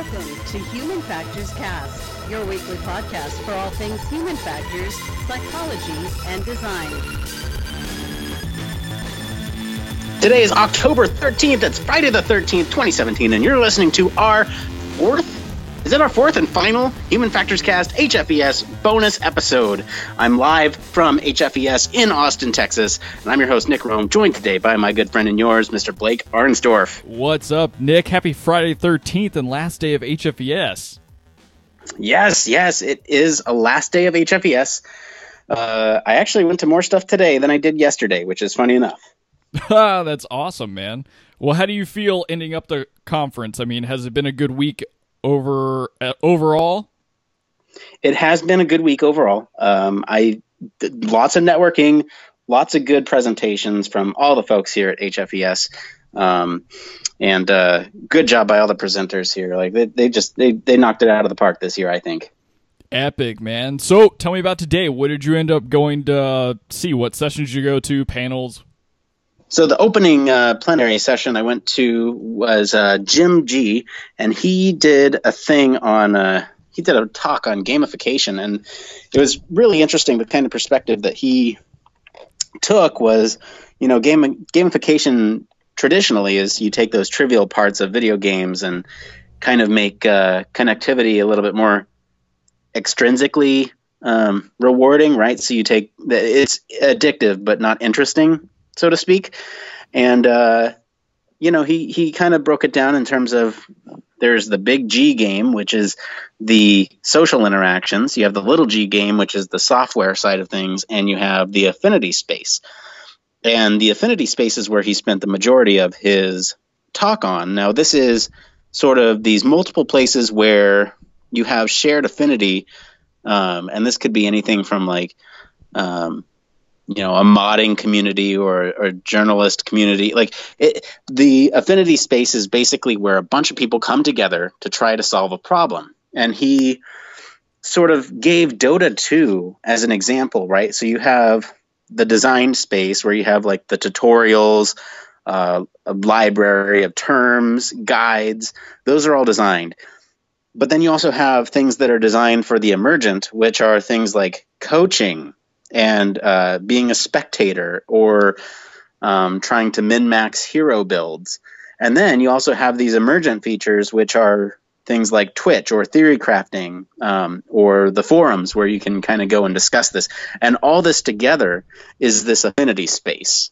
Welcome to Human Factors Cast, your weekly podcast for all things human factors, psychology, and design. Today is October 13th. It's Friday the 13th, 2017, and you're listening to our fourth is it our fourth and final Human Factors Cast HFES bonus episode? I'm live from HFES in Austin, Texas, and I'm your host, Nick Roome, joined today by my good friend and yours, Mr. Blake Arnsdorff. What's up, Nick? Happy Friday 13th and last day of HFES. Yes, yes, it is a last day of HFES. Uh, I actually went to more stuff today than I did yesterday, which is funny enough. That's awesome, man. Well, how do you feel ending up the conference? I mean, has it been a good week over uh, overall? It has been a good week overall. Um, I lots of networking, lots of good presentations from all the folks here at HFES. Um, and uh, good job by all the presenters here. Like they, they just they, they knocked it out of the park this year, I think. Epic, man. So tell me about today. What did you end up going to see? What sessions did you go to? Panels? So the opening uh, plenary session I went to was uh, Jim Gee, and he did a thing on uh, he did a talk on gamification, and it was really interesting. The kind of perspective that he took was, you know, game gamification traditionally is you take those trivial parts of video games and kind of make uh, connectivity a little bit more extrinsically um, rewarding, right? So you take it's addictive but not interesting so to speak. And uh, you know, he he kind of broke it down in terms of there's the big G game, which is the social interactions. You have the little G game, which is the software side of things, and you have the affinity space. And the affinity space is where he spent the majority of his talk on. Now, this is sort of these multiple places where you have shared affinity, um, and this could be anything from like um, you know a modding community or, a journalist community. Like it, the affinity space is basically where a bunch of people come together to try to solve a problem. And he sort of gave dota 2 as an example right? So you have the design space where you have like the tutorials uh, a library of terms guides. Those are all designed. But then you also have things that are designed for the emergent which are things like coaching and uh, being a spectator or um, trying to min max hero builds. And then you also have these emergent features, which are things like Twitch or theory crafting um, or the forums where you can kind of go and discuss this. And all this together is this affinity space.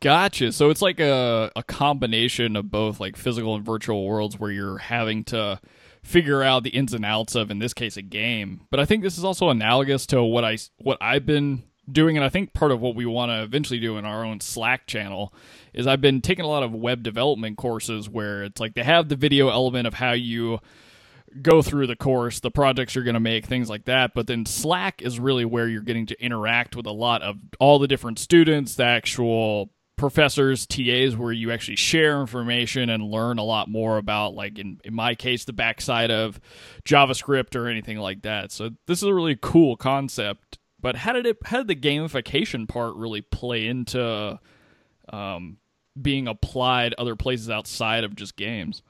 Gotcha. So it's like a, a combination of both like physical and virtual worlds where you're having to figure out the ins and outs of in this case a game. But I think this is also analogous to what I what I've been doing and I think part of what we want to eventually do in our own Slack channel is I've been taking a lot of web development courses where it's like they have the video element of how you go through the course, the projects you're going to make, things like that. But then Slack is really where you're getting to interact with a lot of all the different students, the actual professors, TAs, where you actually share information and learn a lot more about, like in, in my case, the backside of JavaScript or anything like that. So this is a really cool concept. But how did it? How did the gamification part really play into um, being applied other places outside of just games?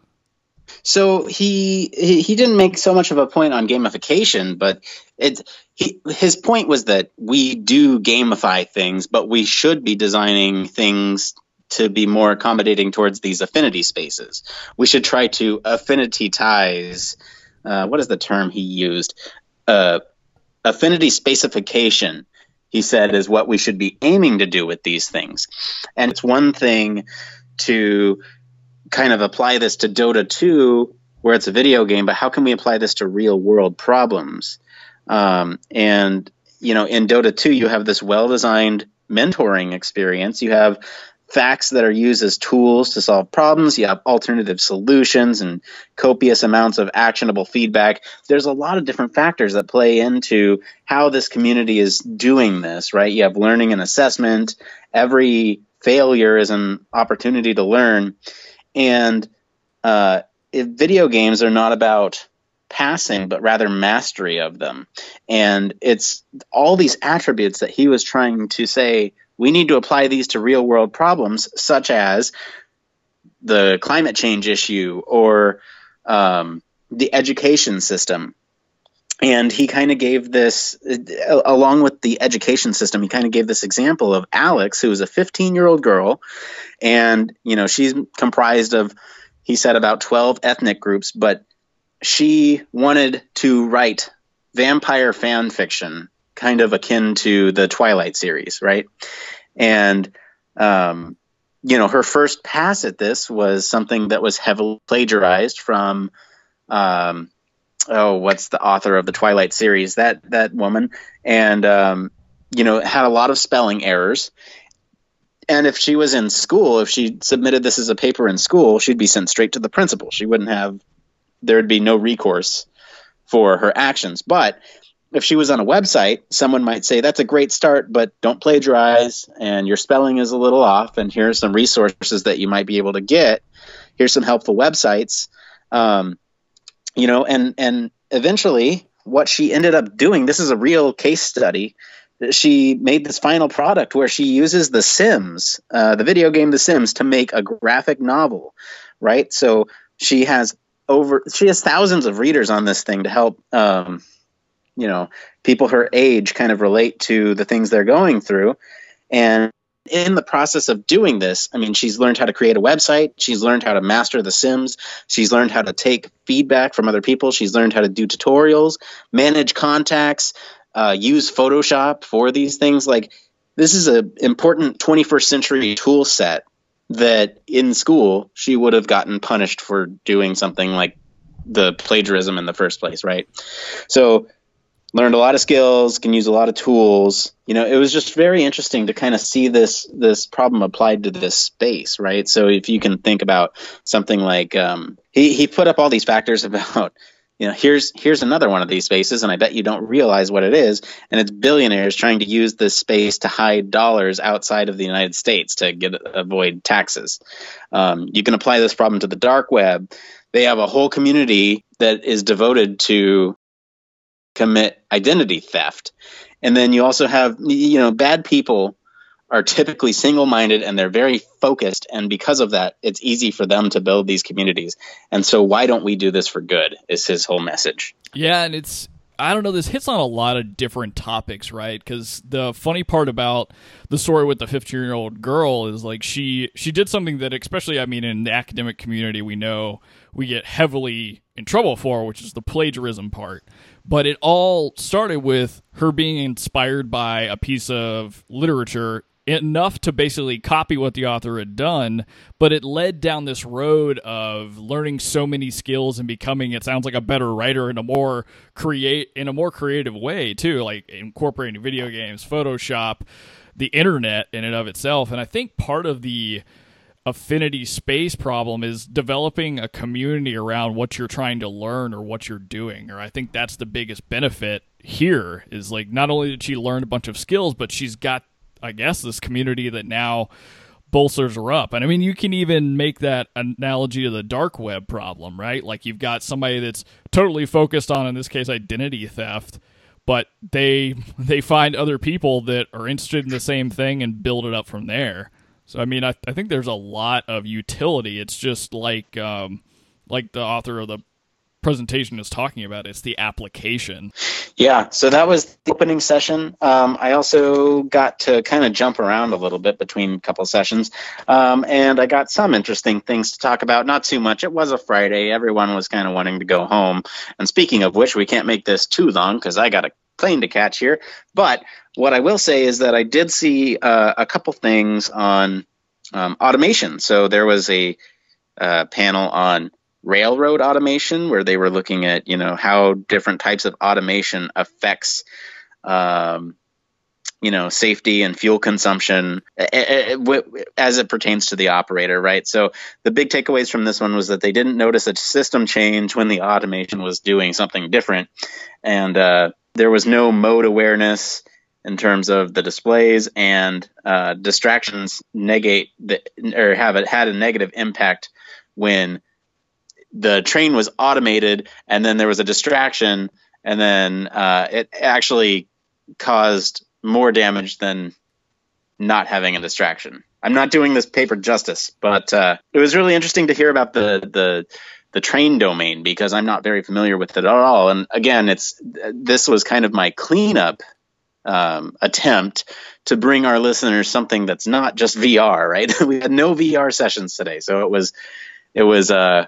So he, he didn't make so much of a point on gamification, but it he, his point was that we do gamify things, but we should be designing things to be more accommodating towards these affinity spaces. We should try to affinity ties. Uh, what is the term he used? Uh, affinity spacification. He said is what we should be aiming to do with these things, and it's one thing to kind of apply this to Dota 2, where it's a video game, but how can we apply this to real world problems? Um, and, you know, in Dota 2, you have this well designed mentoring experience. You have facts that are used as tools to solve problems. You have alternative solutions and copious amounts of actionable feedback. There's a lot of different factors that play into how this community is doing this, right? You have learning and assessment. Every failure is an opportunity to learn. And uh, video games are not about passing, but rather mastery of them. And it's all these attributes that he was trying to say we need to apply these to real world problems, such as the climate change issue or um, the education system. And he kind of gave this, uh, along with the education system, he kind of gave this example of Alex, who is a 15 year old girl. And, you know, she's comprised of, he said, about 12 ethnic groups, but she wanted to write vampire fan fiction, kind of akin to the Twilight series, right? And, um, you know, her first pass at this was something that was heavily plagiarized from, um, oh, what's the author of the Twilight series? That that woman, and um, you know, had a lot of spelling errors. And if she was in school, if she submitted this as a paper in school, she'd be sent straight to the principal. She wouldn't have, there would be no recourse for her actions. But if she was on a website, someone might say, That's a great start, but don't plagiarize, and your spelling is a little off, and here are some resources that you might be able to get. Here's some helpful websites. Um, you know, and and eventually, what she ended up doing. This is a real case study. She made this final product where she uses The Sims, uh, the video game The Sims, to make a graphic novel, right? So she has over she has thousands of readers on this thing to help um, you know people her age kind of relate to the things they're going through and in the process of doing this, I mean, she's learned how to create a website. She's learned how to master The Sims. She's learned how to take feedback from other people. She's learned how to do tutorials, manage contacts, uh, use Photoshop for these things. Like, this is an important 21st century tool set that in school she would have gotten punished for doing something like the plagiarism in the first place, right? So learned a lot of skills, can use a lot of tools. You know, it was just very interesting to kind of see this this problem applied to this space, right? So if you can think about something like um, he he put up all these factors about you know here's here's another one of these spaces and i bet you don't realize what it is and it's billionaires trying to use this space to hide dollars outside of the united states to get avoid taxes um, you can apply this problem to the dark web they have a whole community that is devoted to commit identity theft. And then you also have, you know, bad people are typically single minded and they're very focused. And because of that, it's easy for them to build these communities. And so, why don't we do this for good? Is his whole message. Yeah. And it's, I don't know, this hits on a lot of different topics, right? Because the funny part about the story with the 15 year old girl is like she she did something that, especially, I mean, in the academic community, we know we get heavily in trouble for, which is the plagiarism part. But it all started with her being inspired by a piece of literature enough to basically copy what the author had done, but it led down this road of learning so many skills and becoming it sounds like a better writer in a more create in a more creative way too, like incorporating video games, Photoshop, the internet in and of itself. And I think part of the affinity space problem is developing a community around what you're trying to learn or what you're doing. Or i think that's the biggest benefit here is like not only did she learn a bunch of skills but she's got i guess this community that now bolsters her up. And i mean you can even make that analogy to the dark web problem right? Like you've got somebody that's totally focused on in this case identity theft but they they find other people that are interested in the same thing and build it up from there so I mean, I, I think there's a lot of utility. It's just like um, like the author of the presentation is talking about. It's the application. Yeah. So that was the opening session. Um, I also got to kind of jump around a little bit between a couple sessions, um, and I got some interesting things to talk about. Not too much. It was a Friday. Everyone was kind of wanting to go home. And speaking of which, we can't make this too long because I got a plane to catch here. But what I will say is that I did see uh, a couple things on um, automation. So there was a uh, panel on railroad automation where they were looking at you know how different types of automation affects um, you know safety and fuel consumption as it pertains to the operator right so the big takeaways from this one was that they didn't notice a system change when the automation was doing something different and uh, there was no mode awareness in terms of the displays and uh, distractions negate the, or have it had a negative impact when the train was automated and then there was a distraction and then uh, it actually caused more damage than not having a distraction. I'm not doing this paper justice, but uh, it was really interesting to hear about the the the train domain because I'm not very familiar with it at all. And again, it's this was kind of my cleanup um, attempt to bring our listeners something that's not just VR. Right? we had no VR sessions today, so it was it was uh,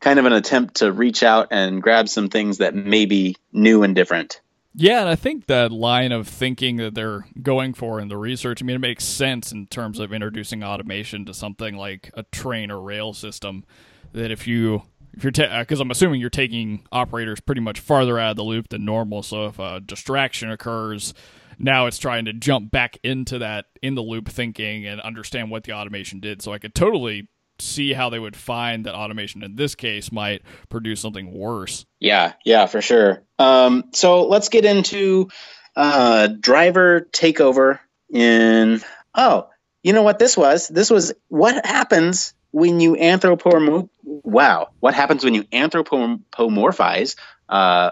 kind of an attempt to reach out and grab some things that may be new and different. Yeah, and I think that line of thinking that they're going for in the research, I mean, it makes sense in terms of introducing automation to something like a train or rail system. That if you if you're because ta- I'm assuming you're taking operators pretty much farther out of the loop than normal. So if a distraction occurs, now it's trying to jump back into that in the loop thinking and understand what the automation did. So I could totally see how they would find that automation in this case might produce something worse. Yeah, yeah, for sure. Um, so let's get into uh, driver takeover in. Oh, you know what this was? This was what happens when you anthropomorph. Wow, what happens when you anthropomorphize uh,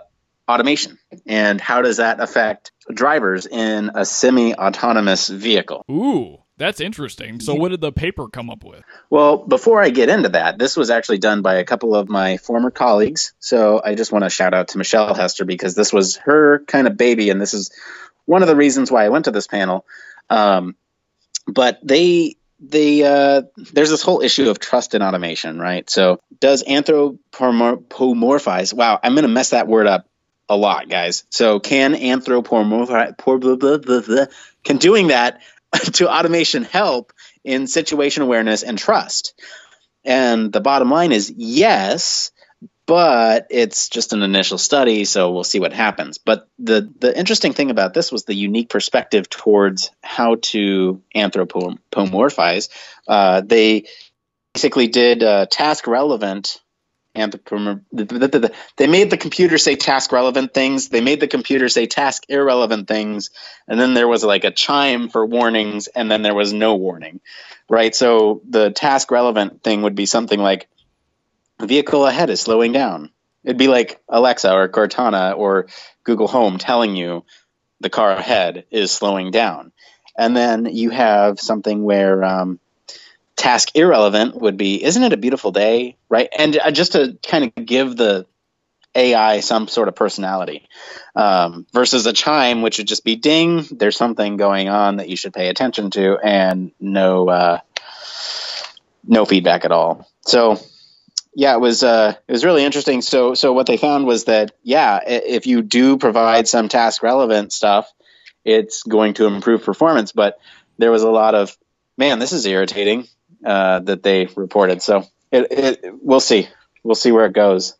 automation, and how does that affect drivers in a semi-autonomous vehicle? Ooh. That's interesting. So, what did the paper come up with? Well, before I get into that, this was actually done by a couple of my former colleagues. So, I just want to shout out to Michelle Hester because this was her kind of baby, and this is one of the reasons why I went to this panel. Um, but they they uh, there's this whole issue of trust in automation, right? So, does anthropomorphize? Wow, I'm to mess that word up a lot, guys. So, can anthropomorphize? Can doing that to automation help in situation awareness and trust? And the bottom line is yes, but it's just an initial study, so we'll see what happens. But the the interesting thing about this was the unique perspective towards how to anthropomorphize. Uh, they basically did uh, task relevant they made the computer say task relevant things. They made the computer say task irrelevant things. And then there was like a chime for warnings, and then there was no warning, right? So the task relevant thing would be something like vehicle ahead is slowing down. It'd be like Alexa or Cortana or Google Home telling you the car ahead is slowing down. And then you have something where, um, task irrelevant would be isn't it a beautiful day right and uh, just to kind of give the ai some sort of personality um, versus a chime which would just be ding there's something going on that you should pay attention to and no uh, no feedback at all so yeah it was uh, it was really interesting so so what they found was that yeah if you do provide some task relevant stuff it's going to improve performance but there was a lot of man this is irritating uh, that they reported. So it, it, we'll see. We'll see where it goes.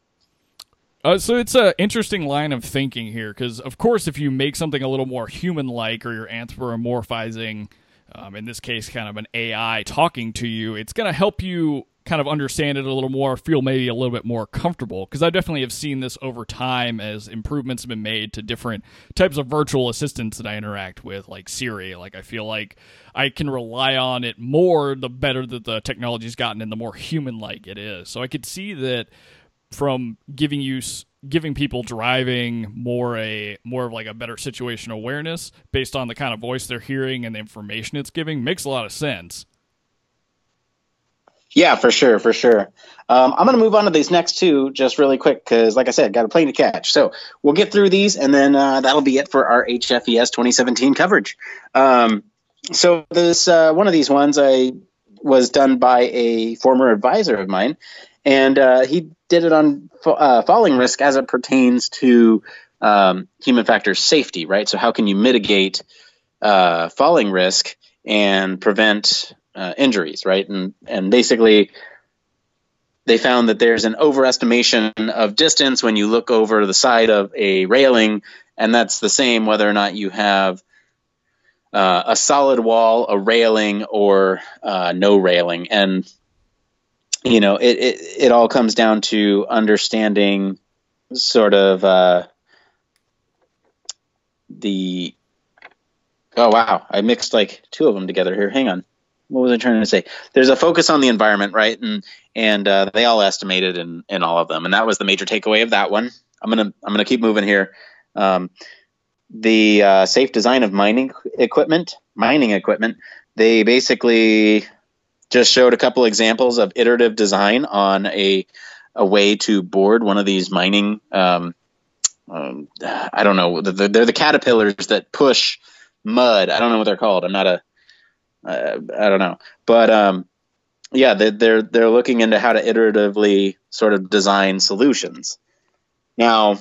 Uh, so it's an interesting line of thinking here, because of course, if you make something a little more human-like, or you're anthropomorphizing, um, in this case, kind of an AI talking to you, it's going to help you kind of understand it a little more, feel maybe a little bit more comfortable. Because I definitely have seen this over time as improvements have been made to different types of virtual assistants that I interact with, like Siri. Like I feel like I can rely on it more the better that the technology's gotten and the more human like it is. So I could see that from giving you giving people driving more a more of like a better situation awareness based on the kind of voice they're hearing and the information it's giving makes a lot of sense. Yeah, for sure, for sure. Um, I'm going to move on to these next two just really quick because, like I said, got a plane to catch. So we'll get through these, and then uh, that'll be it for our HFES 2017 coverage. Um, so this uh, one of these ones I was done by a former advisor of mine, and uh, he did it on uh, falling risk as it pertains to um, human factor safety, right? So how can you mitigate uh, falling risk and prevent uh, injuries, right? And and basically, they found that there's an overestimation of distance when you look over the side of a railing, and that's the same whether or not you have uh, a solid wall, a railing, or uh, no railing. And you know, it, it it all comes down to understanding sort of uh, the. Oh wow! I mixed like two of them together here. Hang on what was I trying to say? There's a focus on the environment, right? And and uh, they all estimated in in all of them, and that was the major takeaway of that one. I'm gonna I'm gonna keep moving here. Um, the uh, safe design of mining equipment, mining equipment. They basically just showed a couple examples of iterative design on a a way to board one of these mining. Um, um, I don't know. They're, they're, the caterpillars that push mud. I don't know what they're called. I'm not a. Uh, I don't know, but um, yeah, they're, they're they're looking into how to iteratively sort of design solutions. Now,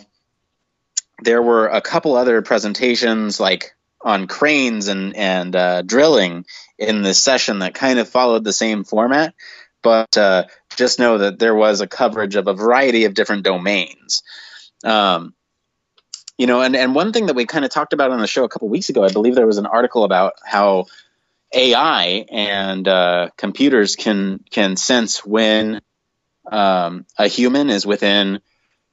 there were a couple other presentations like on cranes and and uh, drilling in this session that kind of followed the same format, but uh, just know that there was a coverage of a variety of different domains. Um, you know, and, and one thing that we kind of talked about on the show a couple weeks ago, I believe there was an article about how AI and uh, computers can can sense when um, a human is within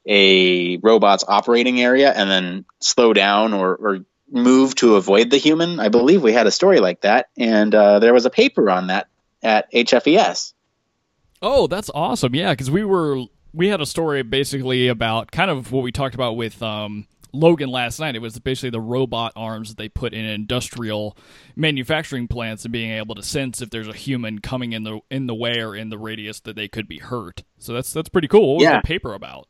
a robot's operating area and then slow down or, or move to avoid the human. I believe we had a story like that, and uh, there was a paper on that at HFES. Oh, that's awesome! Yeah, because we were we had a story basically about kind of what we talked about with um, Logan last night. It was basically the robot arms that they put in industrial manufacturing plants and being able to sense if there's a human coming in the in the way or in the radius that they could be hurt. So that's that's pretty cool. What was yeah. the paper about?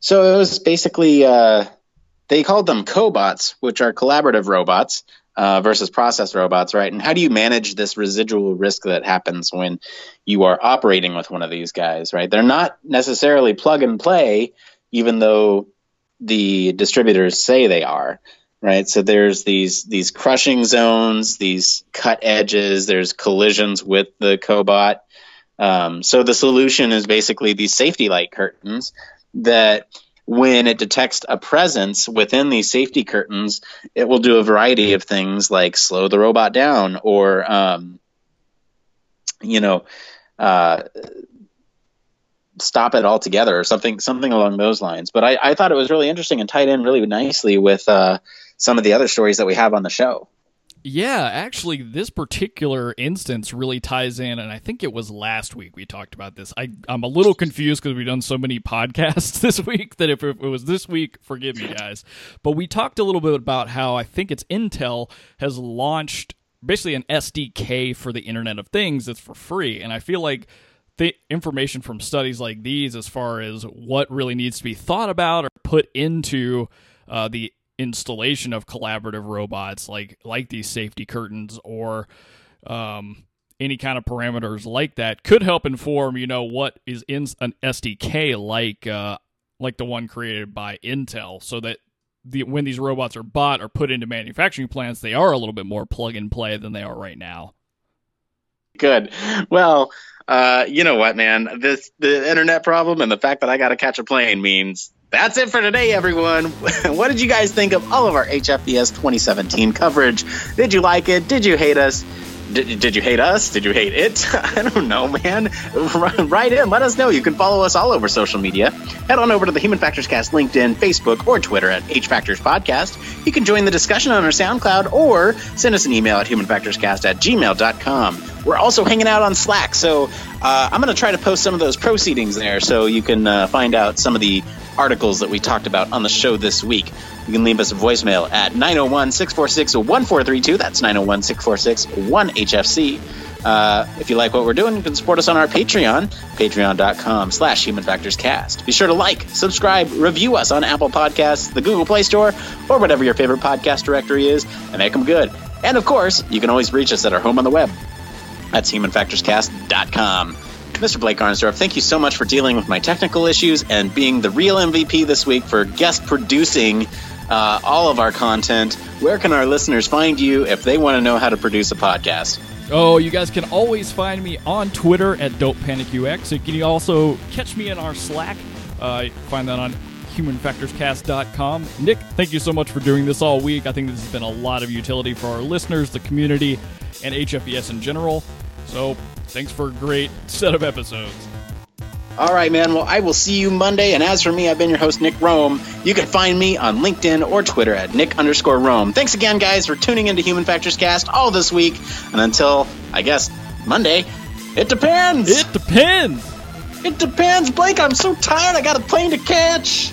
So it was basically uh, they called them cobots, which are collaborative robots. Uh, versus process robots, right? And how do you manage this residual risk that happens when you are operating with one of these guys, right? They're not necessarily plug and play, even though the distributors say they are right? So there's these these crushing zones these cut edges there's collisions with the cobot. Um, so the solution is basically these safety light curtains that when it detects a presence within these safety curtains it will do a variety of things like slow the robot down or um, you know uh, stop it altogether or something something along those lines. But I, I thought it was really interesting and tied in really nicely with uh, some of the other stories that we have on the show. Yeah, actually, this particular instance really ties in, and I think it was last week we talked about this. I, I'm a little confused because we've done so many podcasts this week that if it was this week, forgive me, guys. But we talked a little bit about how I think it's Intel has launched basically an SDK for the Internet of Things that's for free, and I feel like the information from studies like these as far as what really needs to be thought about or put into uh, the installation of collaborative robots like like these safety curtains or um, any kind of parameters like that could help inform you know what is in an SDK like uh, like the one created by Intel so that the, when these robots are bought or put into manufacturing plants they are a little bit more plug and play than they are right now good well uh, you know what, man? This the internet problem and the fact that I got to catch a plane means that's it for today, everyone. what did you guys think of all of our HFES 2017 coverage? Did you like it? Did you hate us? Did, did you hate us? Did you hate it? I don't know, man. Write in. Let us know. You can follow us all over social media. Head on over to the Human Factors Cast LinkedIn, Facebook, or Twitter at H Factors Podcast. You can join the discussion on our SoundCloud or send us an email at humanfactorscast at gmail.com. We're also hanging out on Slack, so uh, I'm going to try to post some of those proceedings there so you can uh, find out some of the articles that we talked about on the show this week. You can leave us a voicemail at 901 646 1432. That's 901 646 1HFC. Uh, if you like what we're doing, you can support us on our Patreon, patreon.com slash human factors cast. Be sure to like, subscribe, review us on Apple Podcasts, the Google Play Store, or whatever your favorite podcast directory is, and make them good. And of course, you can always reach us at our home on the web. That's humanfactorscast.com. Mr. Blake Arnsdorff, thank you so much for dealing with my technical issues and being the real MVP this week for guest producing uh, all of our content. Where can our listeners find you if they want to know how to produce a podcast? Oh, you guys can always find me on Twitter at Don't Panic UX. You can also catch me in our Slack. Uh, find that on humanfactorscast.com. Nick, thank you so much for doing this all week. I think this has been a lot of utility for our listeners, the community, and HFES in general. So, thanks for a great set of episodes. All right, man. Well, I will see you Monday. And as for me, I've been your host, Nick Roome. You can find me on LinkedIn or Twitter at Nick underscore Roome. Thanks again, guys, for tuning into Human Factors Cast all this week. And until, I guess, Monday, it depends. It depends. It depends, Blake. I'm so tired. I got a plane to catch.